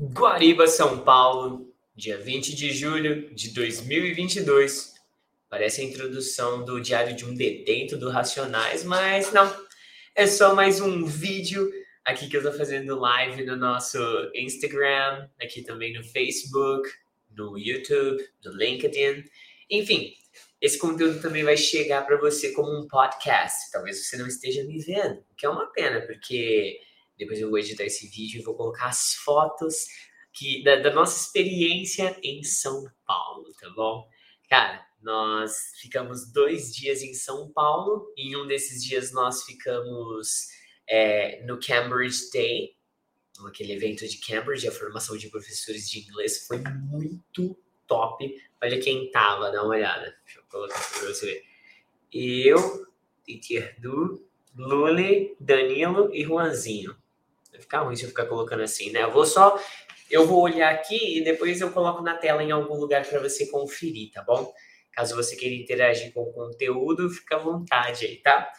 Guariba, São Paulo, dia 20 de julho de 2022. Parece a introdução do Diário de um Detento do Racionais, mas não. É só mais um vídeo aqui que eu tô fazendo live no nosso Instagram, aqui também no Facebook, no YouTube, no LinkedIn. Enfim, esse conteúdo também vai chegar para você como um podcast. Talvez você não esteja me vendo, o que é uma pena, porque depois eu vou editar esse vídeo e vou colocar as fotos que, da, da nossa experiência em São Paulo, tá bom? Cara, nós ficamos dois dias em São Paulo. Em um desses dias nós ficamos é, no Cambridge Day, aquele evento de Cambridge, a formação de professores de inglês foi muito top. Olha quem tava, dá uma olhada. Deixa eu colocar aqui pra você ver. Eu, Teacher Du, Luli, Danilo e Juanzinho. Vai ficar ruim se eu ficar colocando assim, né? Eu vou só. Eu vou olhar aqui e depois eu coloco na tela em algum lugar para você conferir, tá bom? Caso você queira interagir com o conteúdo, fica à vontade aí, tá?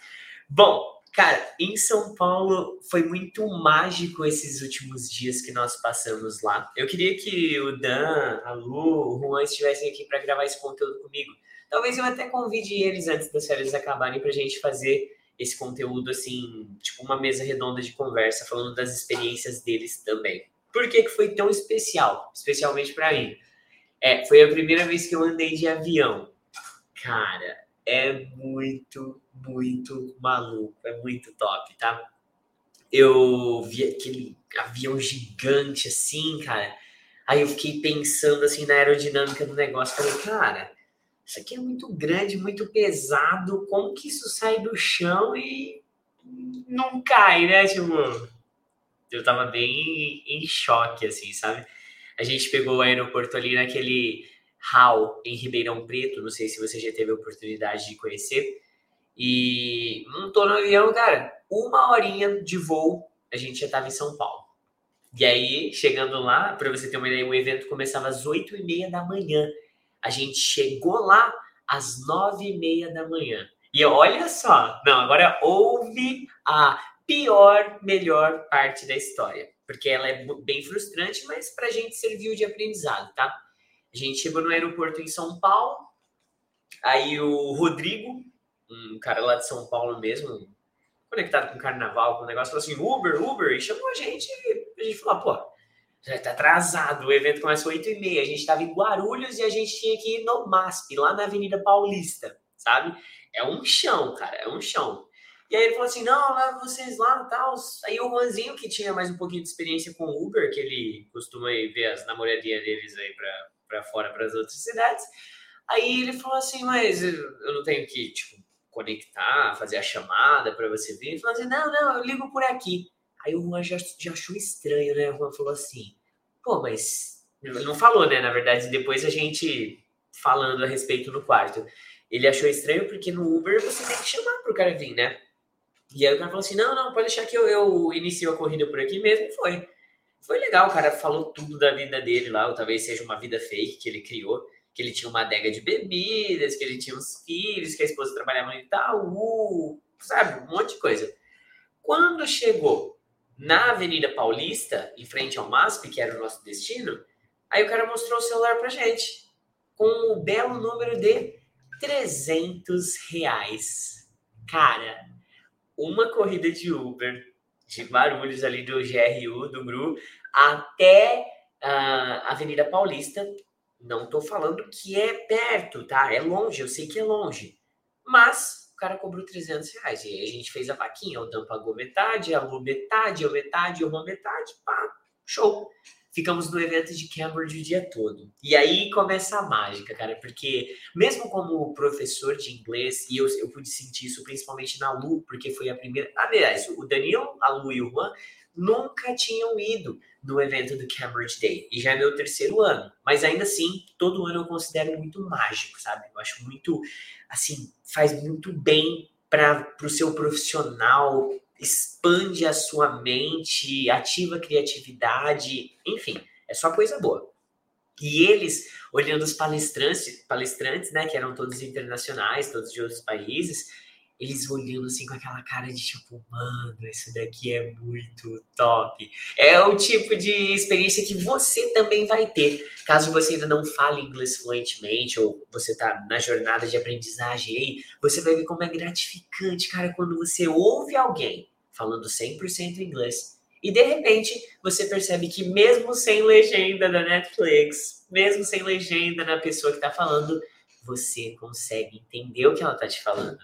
Bom, Cara, em São Paulo foi muito mágico esses últimos dias que nós passamos lá. Eu queria que o Dan, a Lu, o Juan estivessem aqui para gravar esse conteúdo comigo. Talvez eu até convide eles antes das férias acabarem para a gente fazer esse conteúdo assim, tipo uma mesa redonda de conversa, falando das experiências deles também. Por que, que foi tão especial? Especialmente para mim. É, foi a primeira vez que eu andei de avião. Cara, é muito, muito maluco, é muito top, tá? Eu vi aquele avião gigante assim, cara. Aí eu fiquei pensando assim na aerodinâmica do negócio. Falei, cara, isso aqui é muito grande, muito pesado. Como que isso sai do chão e não cai, né? Tipo, eu tava bem em choque, assim, sabe? A gente pegou o aeroporto ali naquele HAL em Ribeirão Preto, não sei se você já teve a oportunidade de conhecer. E montou no avião, cara, uma horinha de voo, a gente já estava em São Paulo. E aí, chegando lá, para você ter uma ideia, o evento começava às 8 e meia da manhã. A gente chegou lá às 9 e meia da manhã. E olha só, não, agora ouve a pior, melhor parte da história. Porque ela é bem frustrante, mas para a gente serviu de aprendizado, tá? A gente chegou no aeroporto em São Paulo, aí o Rodrigo, um cara lá de São Paulo mesmo, conectado com o carnaval, com o negócio, falou assim: Uber, Uber, e chamou a gente. A gente falou: pô, já tá atrasado, o evento começa às 8h30, a gente estava em Guarulhos e a gente tinha que ir no MASP, lá na Avenida Paulista, sabe? É um chão, cara, é um chão. E aí ele falou assim: não, leva vocês lá e tal. Aí o Juanzinho, que tinha mais um pouquinho de experiência com Uber, que ele costuma ver as namoradinhas deles aí para fora para as outras cidades. Aí ele falou assim, mas eu não tenho que tipo conectar, fazer a chamada para você vir. Ele falou assim, não, não, eu ligo por aqui. Aí o Juan já, já achou estranho, né? O Juan falou assim, pô, mas não falou, né? Na verdade, depois a gente falando a respeito no quarto. Ele achou estranho porque no Uber você tem que chamar pro cara vir, né? E aí o cara falou assim: não, não, pode deixar que eu, eu inicio a corrida por aqui mesmo. E foi. Foi legal, o cara falou tudo da vida dele lá, ou talvez seja uma vida fake que ele criou, que ele tinha uma adega de bebidas, que ele tinha uns filhos, que a esposa trabalhava no Itaú, sabe? Um monte de coisa. Quando chegou na Avenida Paulista, em frente ao MASP, que era o nosso destino, aí o cara mostrou o celular pra gente, com o um belo número de 300 reais. Cara, uma corrida de Uber de Guarulhos, ali do GRU, do GRU, até a Avenida Paulista. Não estou falando que é perto, tá? É longe, eu sei que é longe. Mas cara cobrou 300 reais. E aí a gente fez a vaquinha. O Dan pagou metade, a Lu metade, eu metade, eu uma metade. Pá, show ficamos no evento de Cambridge o dia todo. E aí começa a mágica, cara, porque mesmo como professor de inglês, e eu, eu pude sentir isso principalmente na Lu, porque foi a primeira. Aliás, o Daniel, a Lu e o Juan nunca tinham ido no evento do Cambridge Day. E já é meu terceiro ano. Mas ainda assim, todo ano eu considero muito mágico, sabe? Eu acho muito, assim, faz muito bem para o seu profissional, expande a sua mente, ativa a criatividade, enfim, é só coisa boa. E eles, olhando os palestrantes, palestrantes, né, que eram todos internacionais, todos de outros países, eles olhando assim com aquela cara de tipo, mano, isso daqui é muito top. É o tipo de experiência que você também vai ter, caso você ainda não fale inglês fluentemente ou você tá na jornada de aprendizagem aí, você vai ver como é gratificante, cara, quando você ouve alguém falando 100% inglês e de repente você percebe que mesmo sem legenda da Netflix, mesmo sem legenda na pessoa que tá falando, você consegue entender o que ela tá te falando.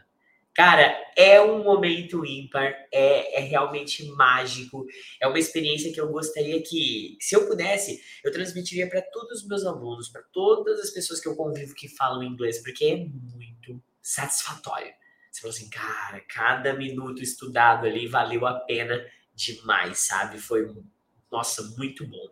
Cara, é um momento ímpar, é, é realmente mágico, é uma experiência que eu gostaria que, se eu pudesse, eu transmitiria para todos os meus alunos, para todas as pessoas que eu convivo que falam inglês, porque é muito satisfatório. Você falou assim, cara, cada minuto estudado ali valeu a pena demais, sabe? Foi, nossa, muito bom.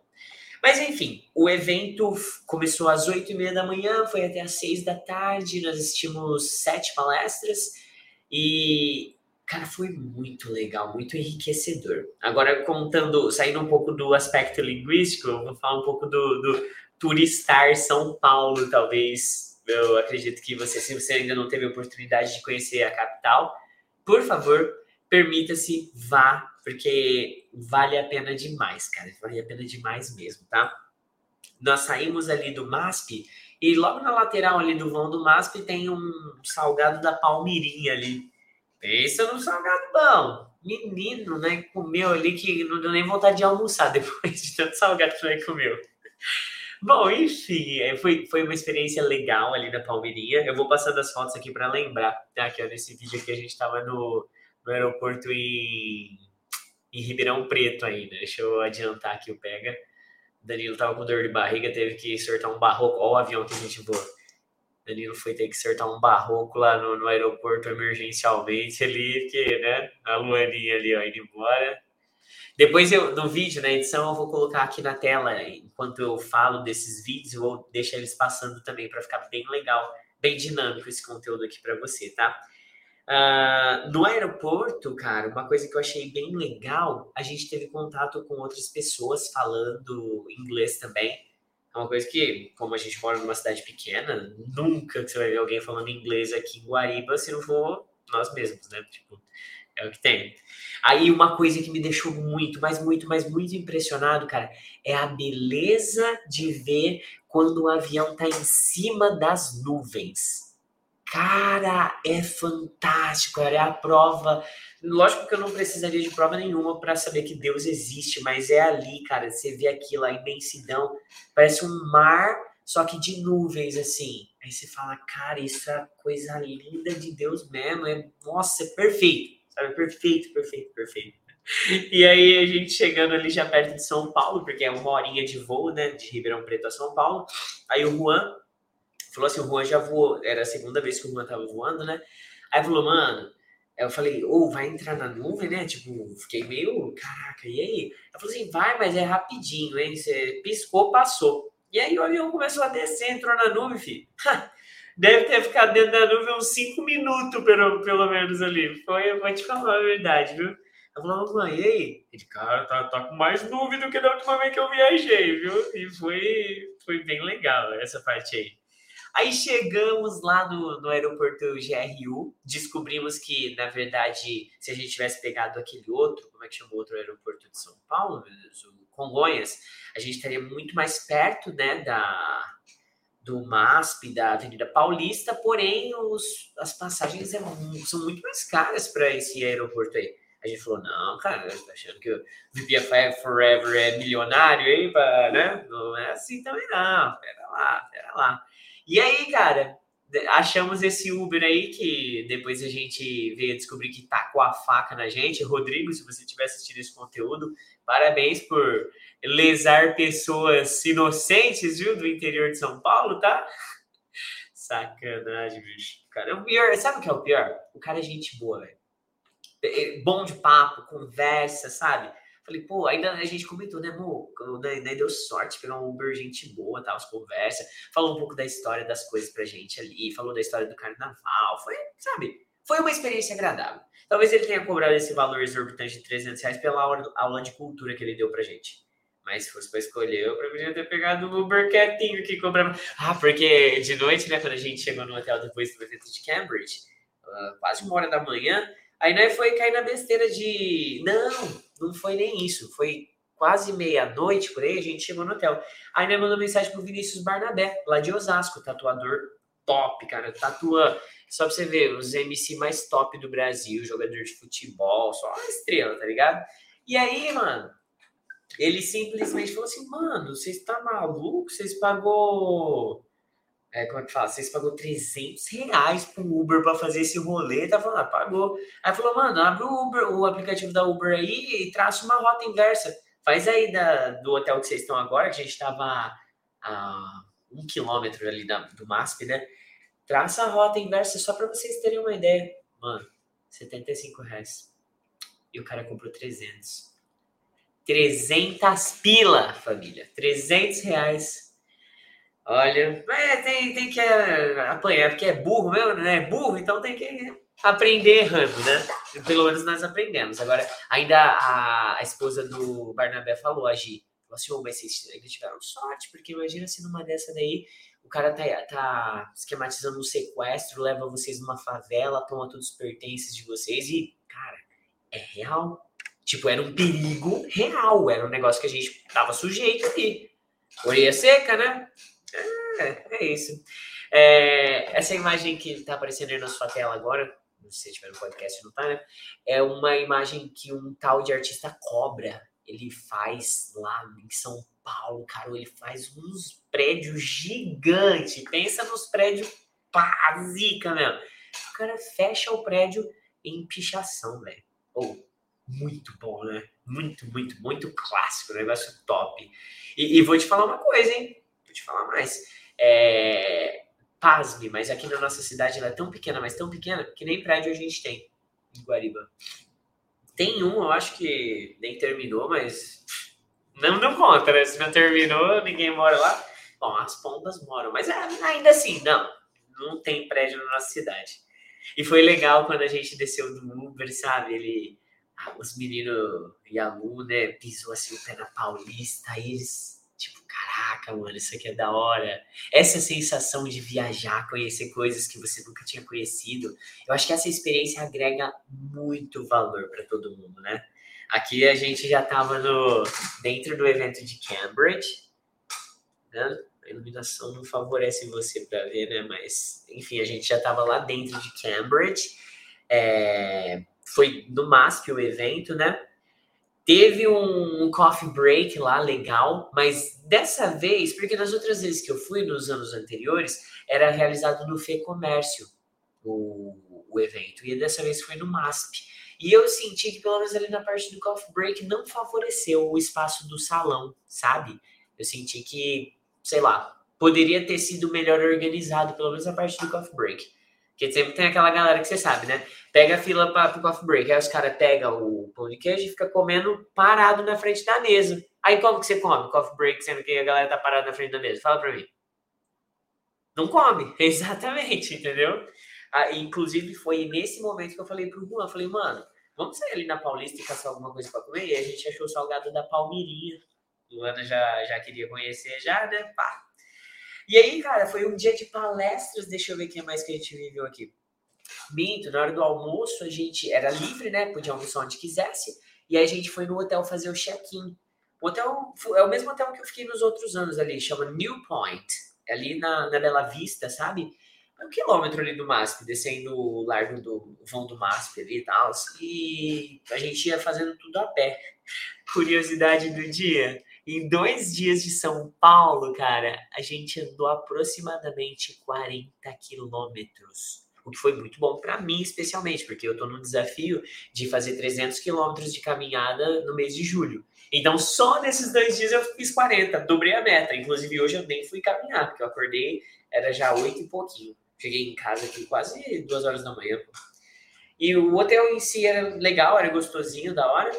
Mas enfim, o evento começou às oito e meia da manhã, foi até às seis da tarde, nós assistimos sete palestras e, cara, foi muito legal, muito enriquecedor. Agora, contando, saindo um pouco do aspecto linguístico, eu vou falar um pouco do, do turistar São Paulo, talvez. Eu acredito que você, se você ainda não teve a oportunidade de conhecer a capital, por favor, permita-se, vá, porque vale a pena demais, cara. Vale a pena demais mesmo, tá? Nós saímos ali do MASP e logo na lateral ali do vão do MASP tem um salgado da Palmirinha ali. Pensa no salgado bom. Menino, né? Comeu ali que não deu nem vontade de almoçar depois de tanto salgado que ele comeu. Bom, enfim, é, foi, foi uma experiência legal ali na Palmeirinha. Eu vou passando as fotos aqui para lembrar, tá? Que é nesse vídeo aqui a gente estava no, no aeroporto em, em Ribeirão Preto ainda. Deixa eu adiantar aqui o pega. Danilo tava com dor de barriga, teve que sortar um barroco. Olha o avião que a gente voa. Danilo foi ter que sortar um barroco lá no, no aeroporto emergencialmente ali, porque, né? A Luaninha ali, ó, indo embora. Depois eu, no vídeo, na edição, eu vou colocar aqui na tela, enquanto eu falo desses vídeos, eu vou deixar eles passando também para ficar bem legal, bem dinâmico esse conteúdo aqui para você, tá? Uh, no aeroporto, cara, uma coisa que eu achei bem legal, a gente teve contato com outras pessoas falando inglês também. É uma coisa que, como a gente mora numa cidade pequena, nunca você vai ver alguém falando inglês aqui em Guariba se não for nós mesmos, né? Tipo, é o que tem. Aí uma coisa que me deixou muito, mas muito, mas muito impressionado, cara, é a beleza de ver quando o avião tá em cima das nuvens Cara, é fantástico, é a prova. Lógico que eu não precisaria de prova nenhuma para saber que Deus existe, mas é ali, cara, você vê aquilo, a imensidão, parece um mar, só que de nuvens, assim. Aí você fala, cara, isso é coisa linda de Deus mesmo, é, nossa, é perfeito, sabe? Perfeito, perfeito, perfeito. E aí a gente chegando ali já perto de São Paulo, porque é uma horinha de voo, né, de Ribeirão Preto a São Paulo. Aí o Juan falou assim: o Juan já voou, era a segunda vez que o Juan tava voando, né? Aí falou, mano, eu falei, ou oh, vai entrar na nuvem, né? Tipo, fiquei meio, caraca, e aí? Ela falou assim, vai, mas é rapidinho, hein? Você piscou, passou. E aí o avião começou a descer, entrou na nuvem, filho. Deve ter ficado dentro da nuvem uns 5 minutos, pelo, pelo menos ali. Foi, eu vou te falar a verdade, viu? Eu falei, mãe, e aí? Ele, cara, tá, tá com mais nuvem do que da última vez que eu viajei, viu? E foi, foi bem legal essa parte aí. Aí chegamos lá no, no aeroporto GRU, descobrimos que, na verdade, se a gente tivesse pegado aquele outro, como é que chama o outro aeroporto de São Paulo, o Congonhas, a gente estaria muito mais perto, né, da, do MASP, da Avenida Paulista, porém os, as passagens é, são muito mais caras para esse aeroporto aí. A gente falou, não, cara, tá achando que o VPFI Forever é milionário aí, pra, né? Não é assim também não, pera lá, pera lá. E aí, cara, achamos esse Uber aí que depois a gente veio descobrir que tacou a faca na gente. Rodrigo, se você tiver assistido esse conteúdo, parabéns por lesar pessoas inocentes, viu, do interior de São Paulo, tá? Sacanagem, bicho. Cara, o pior, sabe o que é o pior? O cara é gente boa, velho. É, é bom de papo, conversa, sabe? Falei, pô, ainda a gente comentou, né, amor? Daí, deu sorte, pegar um Uber gente boa, tal, as conversas. Falou um pouco da história das coisas pra gente ali, falou da história do carnaval. Foi, sabe? Foi uma experiência agradável. Talvez ele tenha cobrado esse valor exorbitante de 300 reais pela aula, de cultura que ele deu pra gente. Mas se fosse pra escolher, eu preferia ter pegado o Uber quietinho que cobrava. Ah, porque de noite, né, quando a gente chegou no hotel depois do evento de Cambridge, uh, quase uma hora da manhã. Aí nós foi cair na besteira de. Não, não foi nem isso. Foi quase meia-noite por aí, a gente chegou no hotel. Aí nós mandou mensagem pro Vinícius Barnabé, lá de Osasco, tatuador top, cara. Tatua, só pra você ver, os MC mais top do Brasil, jogador de futebol, só uma estrela, tá ligado? E aí, mano, ele simplesmente falou assim, mano, vocês tá maluco? Vocês pagou é, como é que fala? Vocês pagou 300 reais pro Uber para fazer esse rolê, tá falando, ah, pagou. Aí falou, mano, abre o Uber, o aplicativo da Uber aí e traça uma rota inversa. Faz aí da, do hotel que vocês estão agora, que a gente estava a um quilômetro ali da, do MASP, né? Traça a rota inversa só para vocês terem uma ideia. Mano, 75 reais. E o cara comprou 300. 300 pila, família. 300 reais Olha, é, tem, tem que é, apanhar, porque é burro mesmo, né? É burro, então tem que aprender errando, né? Pelo menos nós aprendemos. Agora, ainda a, a esposa do Barnabé falou, a Gi, falou assim, oh, mas vocês ainda tiveram sorte, porque imagina se numa dessa daí o cara tá, tá esquematizando um sequestro, leva vocês numa favela, toma todos os pertences de vocês e, cara, é real. Tipo, era um perigo real, era um negócio que a gente tava sujeito ali. Orelha seca, né? É, é isso. É, essa imagem que está aparecendo aí na sua tela agora, se tiver no podcast não tá, né? É uma imagem que um tal de artista cobra ele faz lá em São Paulo, cara. Ele faz uns prédios gigantes. Pensa nos prédios pá, zica, mesmo. O cara fecha o prédio em pichação, velho. Oh, muito bom, né? Muito, muito, muito clássico, negócio top. E, e vou te falar uma coisa, hein? Vou te falar mais. É, pasme, mas aqui na nossa cidade ela é tão pequena, mas tão pequena, que nem prédio a gente tem em Guariba. Tem um, eu acho que nem terminou, mas não deu conta, né? Se não terminou, ninguém mora lá. Bom, as pombas moram, mas ainda assim, não, não tem prédio na nossa cidade. E foi legal quando a gente desceu do Uber, sabe? Ele, ah, os meninos e a Lu, né, pisou assim o pé na Paulista, aí eles caraca, mano, isso aqui é da hora. Essa sensação de viajar, conhecer coisas que você nunca tinha conhecido, eu acho que essa experiência agrega muito valor para todo mundo, né? Aqui a gente já estava no dentro do evento de Cambridge, né? A iluminação não favorece você para ver, né? Mas, enfim, a gente já estava lá dentro de Cambridge. É... Foi no MASP o evento, né? Teve um, coffee break lá legal, mas dessa vez, porque nas outras vezes que eu fui nos anos anteriores, era realizado no Fê Comércio o, o evento, e dessa vez foi no MASP. E eu senti que, pelo menos ali na parte do coffee break, não favoreceu o espaço do salão, sabe? Eu senti que, sei lá, poderia ter sido melhor organizado, pelo menos a parte do coffee break. Porque sempre tem aquela galera que você sabe, né? Pega a fila para o coffee break. Aí os caras pegam o pão de queijo e fica comendo parado na frente da mesa. Aí como que você come coffee break sendo que a galera tá parada na frente da mesa? Fala para mim. Não come. Exatamente, entendeu? Ah, inclusive foi nesse momento que eu falei pro Juan, falei, mano, vamos sair ali na Paulista e caçar alguma coisa para comer? E a gente achou o salgado da Palmirinha. O Luana já, já queria conhecer já, né? Pá, e aí, cara, foi um dia de palestras. Deixa eu ver o que mais que a gente viveu aqui. Minto, na hora do almoço a gente era livre, né? Podia almoçar onde quisesse. E aí a gente foi no hotel fazer o check-in. O hotel é o mesmo hotel que eu fiquei nos outros anos ali, chama New Point. É ali na, na Bela Vista, sabe? É um quilômetro ali do MASP, descendo o largo do vão do MASP ali e tal. E a gente ia fazendo tudo a pé. Curiosidade do dia. Em dois dias de São Paulo, cara, a gente andou aproximadamente 40 quilômetros. O que foi muito bom para mim, especialmente, porque eu tô no desafio de fazer 300 quilômetros de caminhada no mês de julho. Então, só nesses dois dias eu fiz 40, dobrei a meta. Inclusive, hoje eu nem fui caminhar, porque eu acordei, era já oito e pouquinho. Cheguei em casa aqui quase duas horas da manhã. E o hotel em si era legal, era gostosinho, da hora.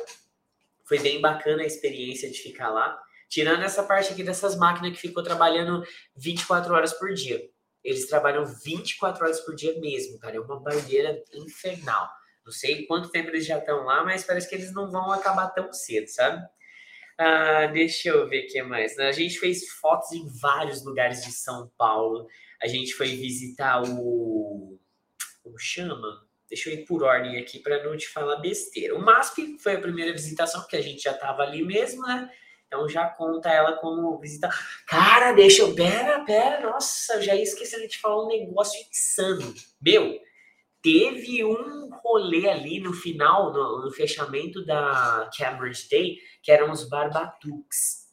Foi bem bacana a experiência de ficar lá. Tirando essa parte aqui dessas máquinas que ficou trabalhando 24 horas por dia. Eles trabalham 24 horas por dia mesmo, cara. É uma barreira infernal. Não sei quanto tempo eles já estão lá, mas parece que eles não vão acabar tão cedo, sabe? Ah, deixa eu ver o que mais. A gente fez fotos em vários lugares de São Paulo. A gente foi visitar o, como chama? Deixa eu ir por ordem aqui para não te falar besteira. O MASP foi a primeira visitação, porque a gente já estava ali mesmo, né? Então já conta ela como visita. Cara, deixa eu. Pera, pera, nossa, eu já ia de te falar um negócio insano. Meu, teve um rolê ali no final, no, no fechamento da Cambridge Day, que eram os Barbatuques.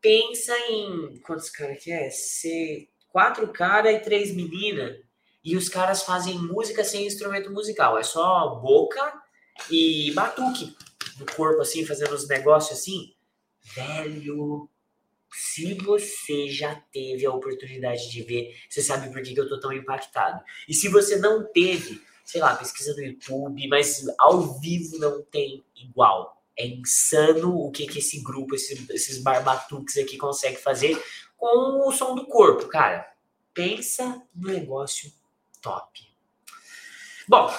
Pensa em. Quantos caras que é? Ser quatro caras e três meninas. E os caras fazem música sem instrumento musical. É só boca e batuque no corpo, assim, fazendo os negócios assim. Velho, se você já teve a oportunidade de ver, você sabe por que, que eu tô tão impactado. E se você não teve, sei lá, pesquisa no YouTube, mas ao vivo não tem igual. É insano o que, que esse grupo, esse, esses barbatuques aqui consegue fazer com o som do corpo, cara. Pensa no negócio top. Bom,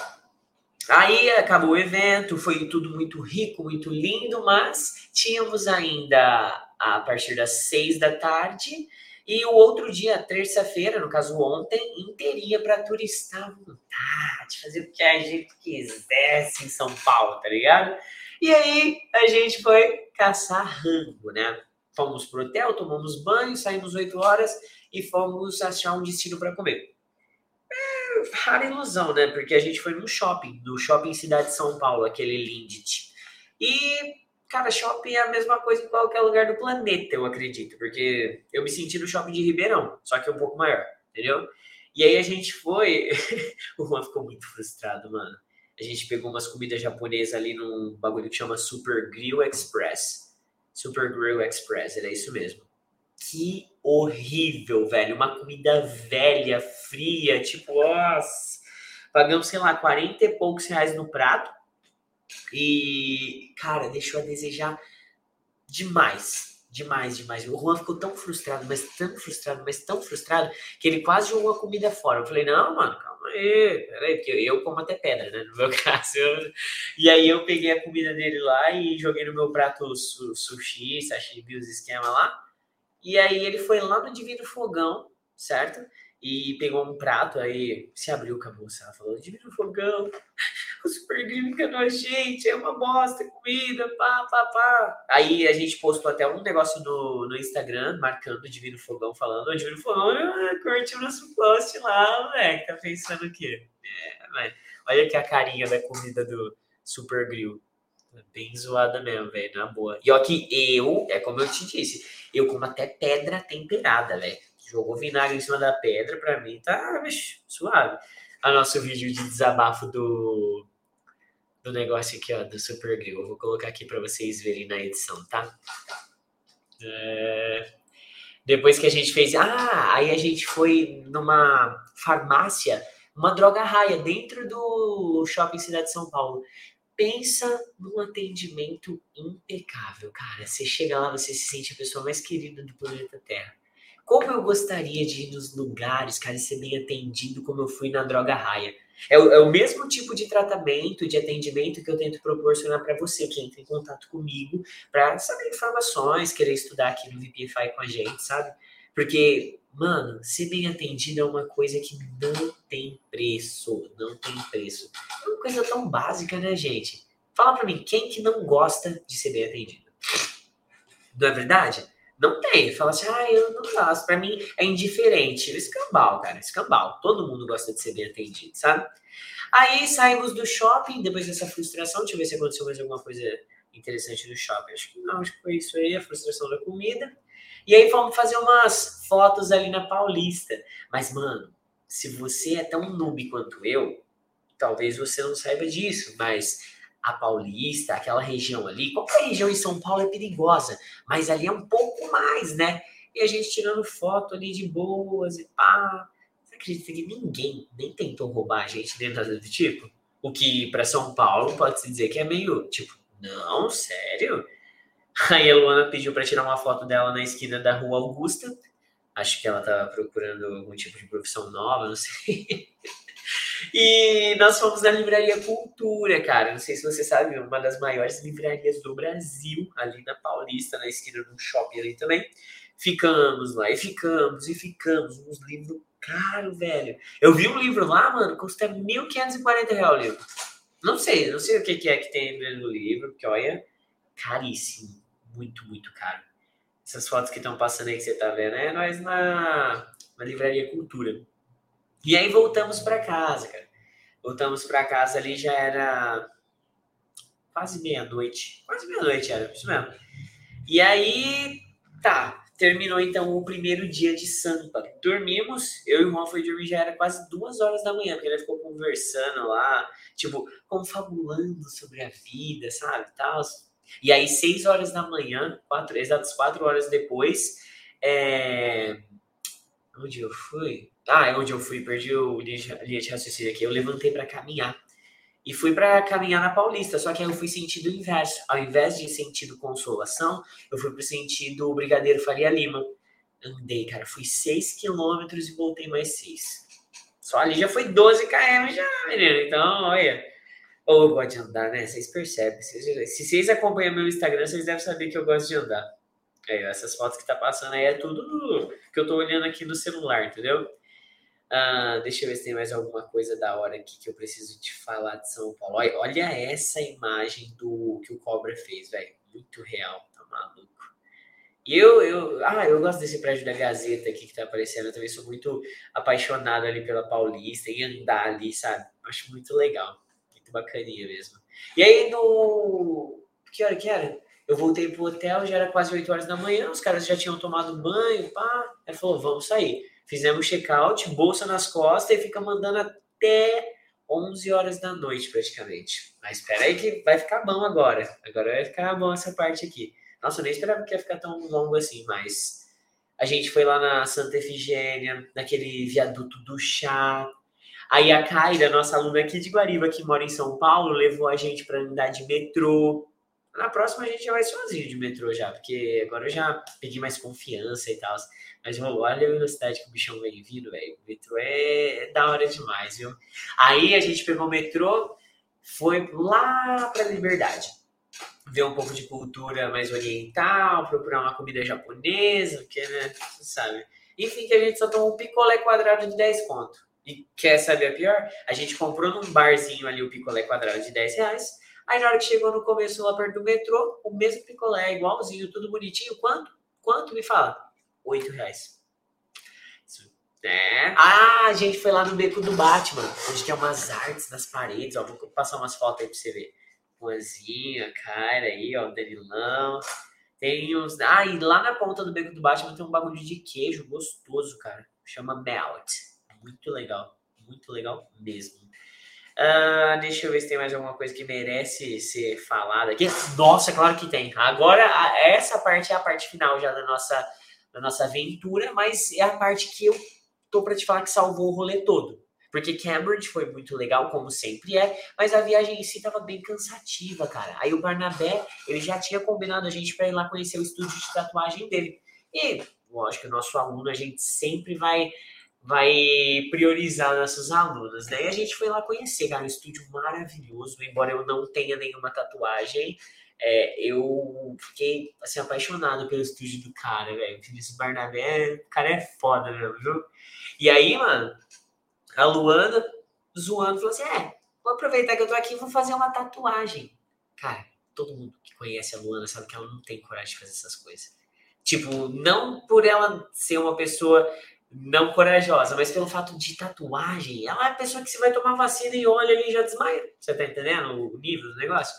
Aí acabou o evento, foi tudo muito rico, muito lindo, mas tínhamos ainda a partir das seis da tarde e o outro dia, terça-feira, no caso ontem, inteirinha para turistar à vontade, fazer o que a gente quisesse em São Paulo, tá ligado? E aí a gente foi caçar rango, né? Fomos pro hotel, tomamos banho, saímos 8 horas e fomos achar um destino para comer rara ilusão, né? Porque a gente foi num shopping, no shopping Cidade de São Paulo, aquele Lindt. E, cara, shopping é a mesma coisa em qualquer lugar do planeta, eu acredito. Porque eu me senti no shopping de Ribeirão, só que um pouco maior, entendeu? E aí a gente foi. o Juan ficou muito frustrado, mano. A gente pegou umas comidas japonesas ali num bagulho que chama Super Grill Express. Super Grill Express, era isso mesmo. Que horrível, velho. Uma comida velha, fria, tipo, nossa. Pagamos, sei lá, 40 e poucos reais no prato. E, cara, deixou a desejar demais. Demais, demais. O Juan ficou tão frustrado, mas tão frustrado, mas tão frustrado, que ele quase jogou a comida fora. Eu falei, não, mano, calma aí, peraí, porque eu como até pedra, né? No meu caso. Eu... E aí eu peguei a comida dele lá e joguei no meu prato sushi, sashimi, os esquemas lá. E aí ele foi lá no Divino Fogão, certo? E pegou um prato, aí se abriu com a moça, ela falou, Divino Fogão, o Super Grill enganou a gente, é uma bosta, comida, pá, pá, pá. Aí a gente postou até um negócio no, no Instagram, marcando o Divino Fogão, falando, o Divino Fogão ah, curtiu o nosso post lá, moleque, tá pensando o quê? É, mas olha aqui a carinha da comida do Super Grill. Bem zoada mesmo, velho, na boa. E ó que eu, é como eu te disse, eu como até pedra temperada, velho. Jogou vinagre em cima da pedra, pra mim tá bicho, suave. A nosso vídeo de desabafo do, do negócio aqui, ó, do Super Grill. Eu vou colocar aqui para vocês verem na edição, tá? É... Depois que a gente fez. Ah, aí a gente foi numa farmácia, uma droga raia, dentro do shopping Cidade de São Paulo pensa num atendimento impecável, cara. Você chega lá, você se sente a pessoa mais querida do planeta Terra. Como eu gostaria de ir nos lugares, cara, e ser bem atendido como eu fui na Droga Raia. É o, é o mesmo tipo de tratamento, de atendimento que eu tento proporcionar para você que entra em contato comigo para saber informações, querer estudar aqui no VPFI com a gente, sabe? Porque Mano, ser bem atendido é uma coisa que não tem preço, não tem preço. É coisa tão básica, né, gente? Fala pra mim, quem que não gosta de ser bem atendido? Não é verdade? Não tem. Fala assim, ah, eu não gosto. Pra mim é indiferente. Escambau, cara, escambau. Todo mundo gosta de ser bem atendido, sabe? Aí saímos do shopping, depois dessa frustração. Deixa eu ver se aconteceu mais alguma coisa interessante no shopping. Acho que não, acho que foi isso aí, a frustração da comida. E aí fomos fazer umas fotos ali na Paulista. Mas, mano, se você é tão noob quanto eu, talvez você não saiba disso, mas a Paulista, aquela região ali, qualquer região em São Paulo é perigosa, mas ali é um pouco mais, né? E a gente tirando foto ali de boas e pá. Você acredita que ninguém nem tentou roubar a gente dentro do tipo? O que para São Paulo pode se dizer que é meio tipo, não, sério? Aí a Luana pediu para tirar uma foto dela na esquina da Rua Augusta. Acho que ela estava procurando algum tipo de profissão nova, não sei. E nós fomos na Livraria Cultura, cara. Não sei se você sabe, uma das maiores livrarias do Brasil, ali na Paulista, na esquina do shopping ali também. Ficamos lá, e ficamos, e ficamos. Uns livros caro, velho. Eu vi um livro lá, mano, custa 1.540 reais o livro. Não sei, não sei o que, que é que tem no livro, porque olha, caríssimo. Muito, muito caro. Essas fotos que estão passando aí que você tá vendo é nós na, na Livraria Cultura. E aí voltamos para casa, cara. Voltamos para casa ali, já era quase meia-noite. Quase meia-noite era, isso mesmo. E aí, tá, terminou então o primeiro dia de Sampa. Dormimos, eu e o irmão foi dormir, já era quase duas horas da manhã, porque ele ficou conversando lá, tipo, confabulando sobre a vida, sabe, tal. E aí, seis horas da manhã, quatro, exatas quatro horas depois, é... onde eu fui? Ah, é onde eu fui, perdi o linha de raciocínio aqui. Eu levantei para caminhar. E fui para caminhar na Paulista, só que aí eu fui sentido inverso. Ao invés de sentido consolação, eu fui pro sentido Brigadeiro Faria Lima. Andei, cara, fui 6 quilômetros e voltei mais 6. Só ali já foi 12 km já, menino. Então, olha. Ou eu gosto de andar, né? Vocês percebem. Se vocês acompanham meu Instagram, vocês devem saber que eu gosto de andar. Aí, essas fotos que tá passando aí é tudo que eu tô olhando aqui no celular, entendeu? Uh, deixa eu ver se tem mais alguma coisa da hora aqui que eu preciso te falar de São Paulo. Olha, essa imagem do que o Cobra fez, velho. Muito real, tá maluco. E eu, eu, ah, eu gosto desse prédio da Gazeta aqui que tá aparecendo. Eu também sou muito apaixonado ali pela Paulista, em andar ali, sabe? Acho muito legal. Muito bacaninha mesmo. E aí, no. Que hora que era? Eu voltei pro hotel, já era quase 8 horas da manhã, os caras já tinham tomado banho, pá. Aí falou, vamos sair. Fizemos check-out, bolsa nas costas e fica mandando até 11 horas da noite, praticamente. Mas espera aí que vai ficar bom agora. Agora vai ficar bom essa parte aqui. Nossa, eu nem esperava que ia ficar tão longo assim, mas a gente foi lá na Santa Efigênia, naquele viaduto do chá. Aí a Kaira, nossa aluna aqui de Guariba, que mora em São Paulo, levou a gente para andar de metrô. Na próxima a gente já vai sozinho de metrô já, porque agora eu já peguei mais confiança e tal. Mas olha a velocidade que o bichão vem vindo, velho. O metrô é, é, da hora demais, viu? Aí a gente pegou o metrô, foi lá pra Liberdade. Ver um pouco de cultura mais oriental, procurar uma comida japonesa, porque, né, você sabe. Enfim, que a gente só tomou um picolé quadrado de 10 conto. E quer saber a pior? A gente comprou num barzinho ali o picolé quadrado de 10 reais. Aí na hora que chegou no começo lá perto do metrô, o mesmo picolé, igualzinho, tudo bonitinho. Quanto? Quanto? Me fala. 8 reais. É. Ah, a gente foi lá no beco do Batman, onde tem umas artes nas paredes, ó. Vou passar umas fotos aí pra você ver. Juanzinha, cara aí, ó, Danilão. Tem uns. Ah, e lá na ponta do beco do Batman tem um bagulho de queijo gostoso, cara. Chama Melt. Muito legal. Muito legal mesmo. Uh, deixa eu ver se tem mais alguma coisa que merece ser falada aqui. Nossa, claro que tem. Agora, essa parte é a parte final já da nossa da nossa aventura, mas é a parte que eu tô para te falar que salvou o rolê todo. Porque Cambridge foi muito legal, como sempre é, mas a viagem em si tava bem cansativa, cara. Aí o Barnabé, ele já tinha combinado a gente para ir lá conhecer o estúdio de tatuagem dele. E, lógico, o nosso aluno, a gente sempre vai vai priorizar nossos alunos, né? E a gente foi lá conhecer, cara, um estúdio maravilhoso, embora eu não tenha nenhuma tatuagem, é, eu fiquei assim, apaixonado pelo estúdio do cara, velho. Vinícius Barnabé, o cara é foda mesmo, viu? E aí, mano, a Luana zoando falou assim: é, vou aproveitar que eu tô aqui e vou fazer uma tatuagem. Cara, todo mundo que conhece a Luana sabe que ela não tem coragem de fazer essas coisas. Tipo, não por ela ser uma pessoa não corajosa, mas pelo fato de tatuagem. Ela é a pessoa que você vai tomar vacina e olha ali e já desmaia. Você tá entendendo o nível do negócio?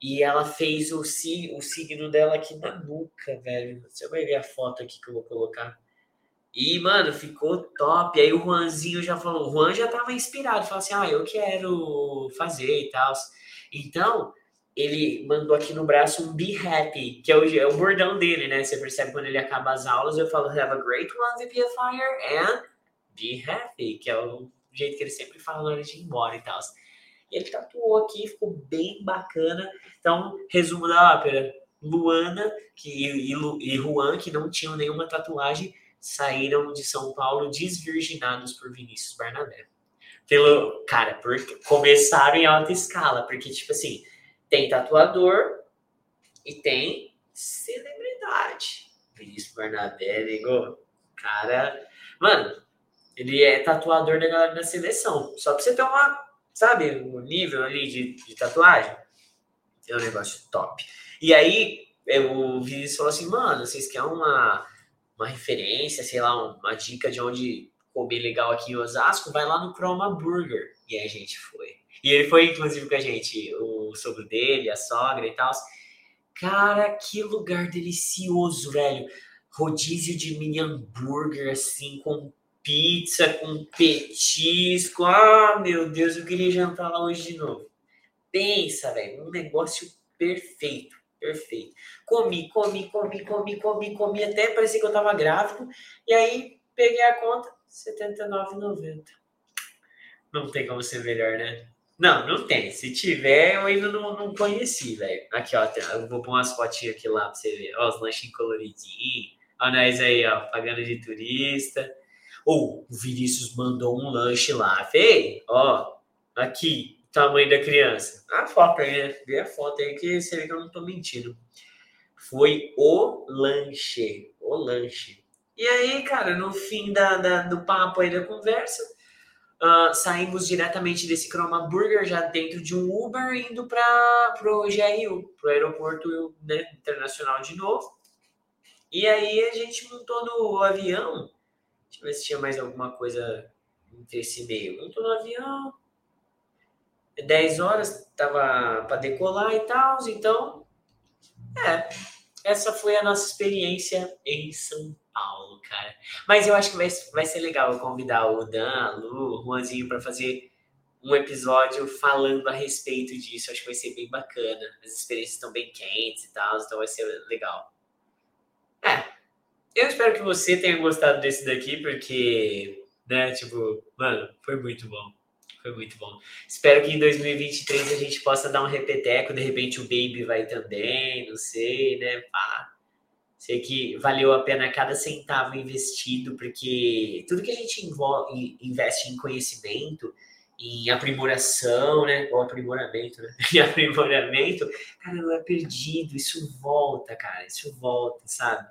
E ela fez o, o signo dela aqui na nuca, velho. Você vai ver a foto aqui que eu vou colocar. E, mano, ficou top. Aí o Juanzinho já falou, o Juan já tava inspirado, falou assim: ah, eu quero fazer e tal. Então, ele mandou aqui no braço um Be Happy, que é o, é o bordão dele, né? Você percebe quando ele acaba as aulas, eu falo Have a great one, VPFire, and Be Happy, que é o jeito que ele sempre fala na hora de ir embora e tal. Ele tatuou aqui, ficou bem bacana. Então, resumo da ópera: Luana que, e, e Juan, que não tinham nenhuma tatuagem, saíram de São Paulo desvirginados por Vinícius Barnabé. Pelo, cara, por, começaram em alta escala, porque, tipo assim, tem tatuador e tem celebridade. Vinícius Barnabé, nego, cara. Mano, Ele é tatuador da galera da seleção. Só pra você ter uma, sabe, o nível ali de, de tatuagem. É um negócio top. E aí, o Vinícius falou assim, mano, vocês querem uma, uma referência, sei lá, uma dica de onde comer legal aqui em Osasco? Vai lá no Croma Burger. E a gente foi. E ele foi, inclusive, com a gente, o sogro dele, a sogra e tal. Cara, que lugar delicioso, velho. Rodízio de mini hambúrguer, assim, com pizza, com petisco. Ah, meu Deus, eu queria jantar lá hoje de novo. Pensa, velho, um negócio perfeito, perfeito. Comi, comi, comi, comi, comi, comi, até parecia que eu tava grávido. E aí, peguei a conta, R$ 79,90. Não tem como ser melhor, né? Não, não tem. Se tiver, eu ainda não, não conheci, velho. Aqui, ó, eu vou pôr umas fotinhas aqui lá pra você ver. Ó, os lanchinhos coloridinhos. Ó, nós aí, ó, pagando de turista. Ou o Vinícius mandou um lanche lá. Vê, ó, aqui, tamanho da criança. A foto aí, né? Vê a foto aí que você vê que eu não tô mentindo. Foi o lanche. O lanche. E aí, cara, no fim da, da do papo aí da conversa, Uh, saímos diretamente desse Chroma Burger, já dentro de um Uber, indo para o GRU, para o aeroporto né, internacional de novo. E aí a gente montou no avião. Deixa eu ver se tinha mais alguma coisa entre esse meio. Montou no avião. 10 horas, tava para decolar e tal. Então, é. Essa foi a nossa experiência em São Paulo, cara. Mas eu acho que vai, vai ser legal eu convidar o Dan, a Lu, o Juanzinho para fazer um episódio falando a respeito disso. Eu acho que vai ser bem bacana. As experiências estão bem quentes e tal, então vai ser legal. É. Eu espero que você tenha gostado desse daqui, porque, né, tipo, mano, foi muito bom. Foi muito bom. Espero que em 2023 a gente possa dar um repeteco. De repente o Baby vai também, não sei, né? Pá. Sei que valeu a pena cada centavo investido, porque tudo que a gente investe em conhecimento, em aprimoração, né? Ou aprimoramento, né? Em aprimoramento, cara, não é perdido, isso volta, cara, isso volta, sabe?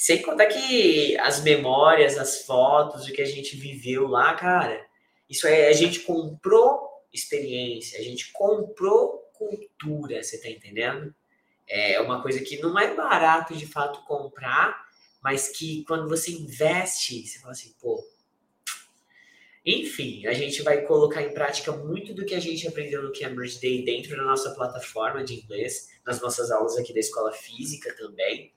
Sem contar que as memórias, as fotos, o que a gente viveu lá, cara, isso é, a gente comprou experiência, a gente comprou cultura, você tá entendendo? É uma coisa que não é barato de fato comprar, mas que quando você investe, você fala assim, pô. Enfim, a gente vai colocar em prática muito do que a gente aprendeu no Cambridge Day dentro da nossa plataforma de inglês, nas nossas aulas aqui da escola física também.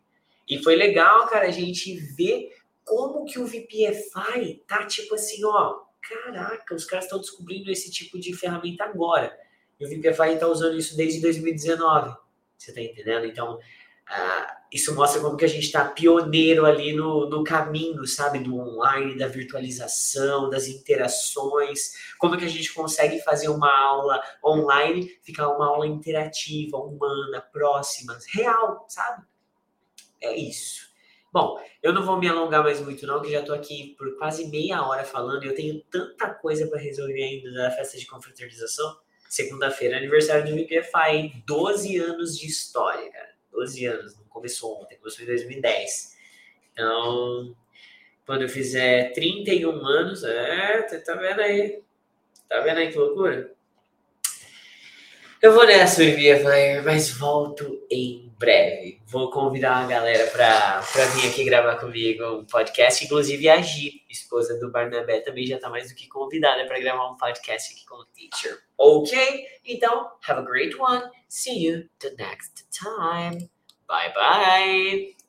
E foi legal, cara, a gente ver como que o VPFI tá tipo assim, ó, caraca, os caras estão descobrindo esse tipo de ferramenta agora. E o VPFI está usando isso desde 2019. Você está entendendo? Então, uh, isso mostra como que a gente está pioneiro ali no, no caminho, sabe? Do online, da virtualização, das interações. Como que a gente consegue fazer uma aula online ficar uma aula interativa, humana, próxima, real, sabe? É isso. Bom, eu não vou me alongar mais muito não, que já estou aqui por quase meia hora falando e eu tenho tanta coisa para resolver ainda da festa de confraternização segunda-feira, aniversário do VPFI, 12 anos de história, cara. 12 anos, não começou ontem, começou em 2010. Então, quando eu fizer 31 anos, é, tá vendo aí? Tá vendo aí que loucura? Eu vou nessa, VPFI, mas volto em breve. Vou convidar a galera para vir aqui gravar comigo um podcast. Inclusive, a Gi, esposa do Barnabé, também já está mais do que convidada para gravar um podcast aqui com o Teacher. Ok? Então, have a great one. See you the next time. Bye bye.